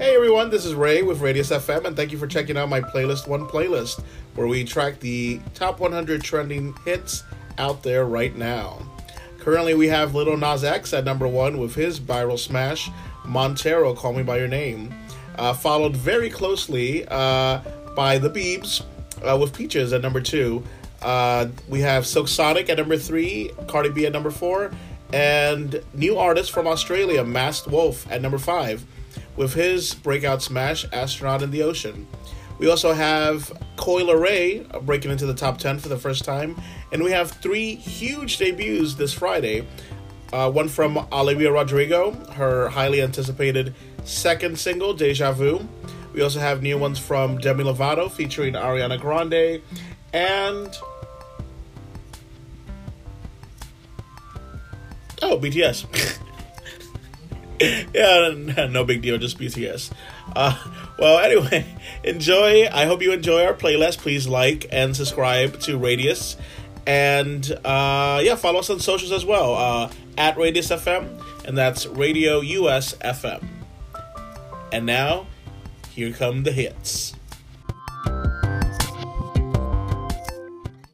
everyone, this is Ray with Radius FM, and thank you for checking out my Playlist One playlist, where we track the top 100 trending hits out there right now. Currently, we have Lil Nas X at number one with his viral smash, Montero, Call Me By Your Name, uh, followed very closely uh, by The Beebs uh, with Peaches at number two. Uh, we have Silk Sonic at number three, Cardi B at number four, and new artist from Australia, Masked Wolf, at number five with his breakout smash, Astronaut in the Ocean. We also have Coi Leray breaking into the top 10 for the first time. And we have three huge debuts this Friday. Uh, one from Olivia Rodrigo, her highly anticipated second single, Deja Vu. We also have new ones from Demi Lovato featuring Ariana Grande. And. Oh, BTS. yeah, no big deal, just BTS. Uh, well, anyway, enjoy. I hope you enjoy our playlist. Please like and subscribe to Radius. And uh, yeah, follow us on socials as well uh, at Radius FM, and that's Radio US FM. And now, here come the hits.